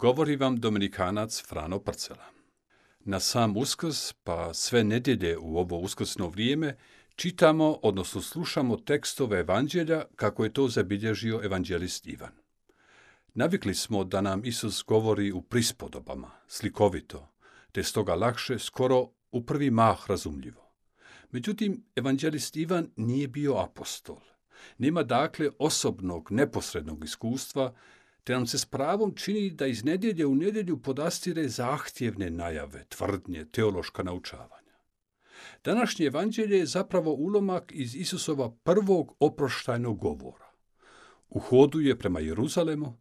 Govori vam Dominikanac Frano Prcela. Na sam uskrs, pa sve nedjelje u ovo uskrsno vrijeme, čitamo, odnosno slušamo tekstove evanđelja kako je to zabilježio evanđelist Ivan. Navikli smo da nam Isus govori u prispodobama, slikovito, te stoga lakše, skoro u prvi mah razumljivo. Međutim, evanđelist Ivan nije bio apostol. Nema dakle osobnog, neposrednog iskustva, te nam se s pravom čini da iz nedjelje u nedjelju podastire zahtjevne najave, tvrdnje, teološka naučavanja. Današnje evanđelje je zapravo ulomak iz Isusova prvog oproštajnog govora. U hodu je prema Jeruzalemu,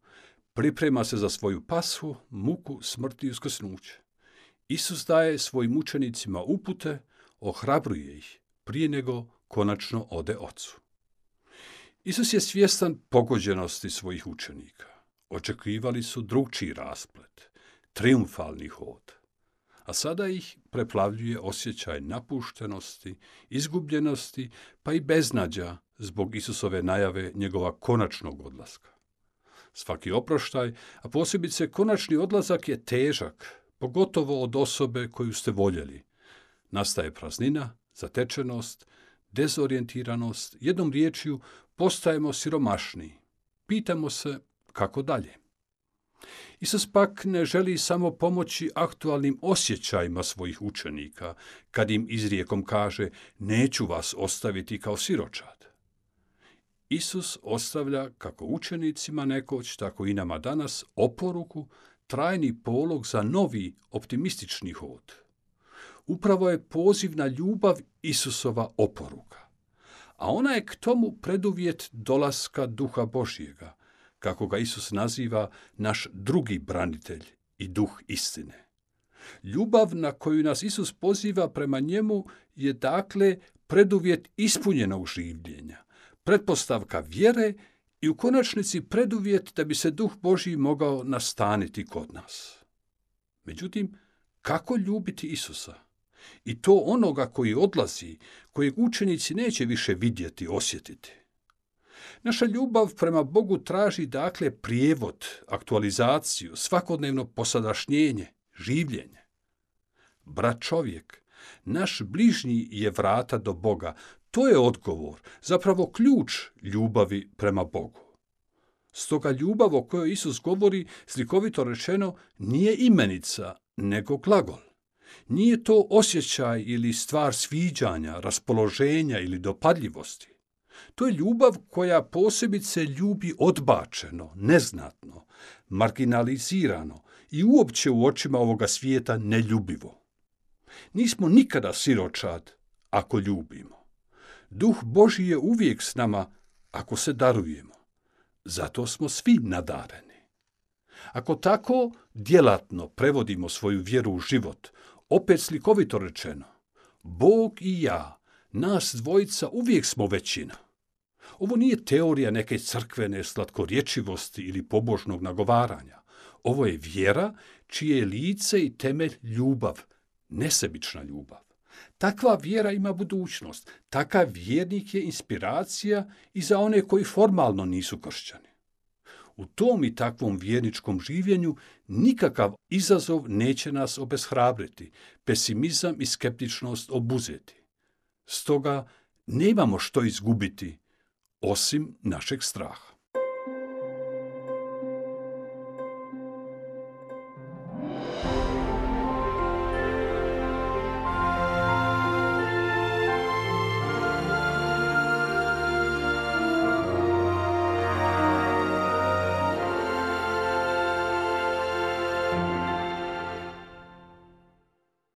priprema se za svoju pashu, muku, smrti i uskrsnuće. Isus daje svojim učenicima upute, ohrabruje ih prije nego konačno ode ocu. Isus je svjestan pogođenosti svojih učenika. Očekivali su drugčiji rasplet, triumfalni hod. A sada ih preplavljuje osjećaj napuštenosti, izgubljenosti, pa i beznađa zbog Isusove najave njegova konačnog odlaska. Svaki oproštaj, a posebice konačni odlazak je težak, pogotovo od osobe koju ste voljeli. Nastaje praznina, zatečenost, dezorijentiranost, jednom riječju postajemo siromašni. Pitamo se kako dalje. Isus pak ne želi samo pomoći aktualnim osjećajima svojih učenika, kad im izrijekom kaže neću vas ostaviti kao siročad. Isus ostavlja kako učenicima nekoć, tako i nama danas oporuku, trajni polog za novi optimistični hod. Upravo je poziv na ljubav Isusova oporuka. A ona je k tomu preduvjet dolaska duha Božjega, kako ga Isus naziva naš drugi branitelj i duh istine. Ljubav na koju nas Isus poziva prema njemu je dakle preduvjet ispunjenog življenja, pretpostavka vjere i u konačnici preduvjet da bi se duh Božji mogao nastaniti kod nas. Međutim, kako ljubiti Isusa? I to onoga koji odlazi, kojeg učenici neće više vidjeti, osjetiti. Naša ljubav prema Bogu traži dakle prijevod, aktualizaciju, svakodnevno posadašnjenje, življenje. Brat čovjek, naš bližnji je vrata do Boga. To je odgovor, zapravo ključ ljubavi prema Bogu. Stoga ljubav o kojoj Isus govori, slikovito rečeno, nije imenica, nego glagol. Nije to osjećaj ili stvar sviđanja, raspoloženja ili dopadljivosti. To je ljubav koja posebice ljubi odbačeno, neznatno, marginalizirano i uopće u očima ovoga svijeta neljubivo. Nismo nikada siročad ako ljubimo. Duh Boži je uvijek s nama ako se darujemo. Zato smo svi nadareni. Ako tako djelatno prevodimo svoju vjeru u život, opet slikovito rečeno, Bog i ja, nas dvojica uvijek smo većina. Ovo nije teorija neke crkvene slatkorječivosti ili pobožnog nagovaranja. Ovo je vjera čije je lice i temelj ljubav, nesebična ljubav. Takva vjera ima budućnost. Takav vjernik je inspiracija i za one koji formalno nisu kršćani. U tom i takvom vjerničkom življenju nikakav izazov neće nas obeshrabriti, pesimizam i skeptičnost obuzeti. Stoga nemamo što izgubiti osim našeg straha.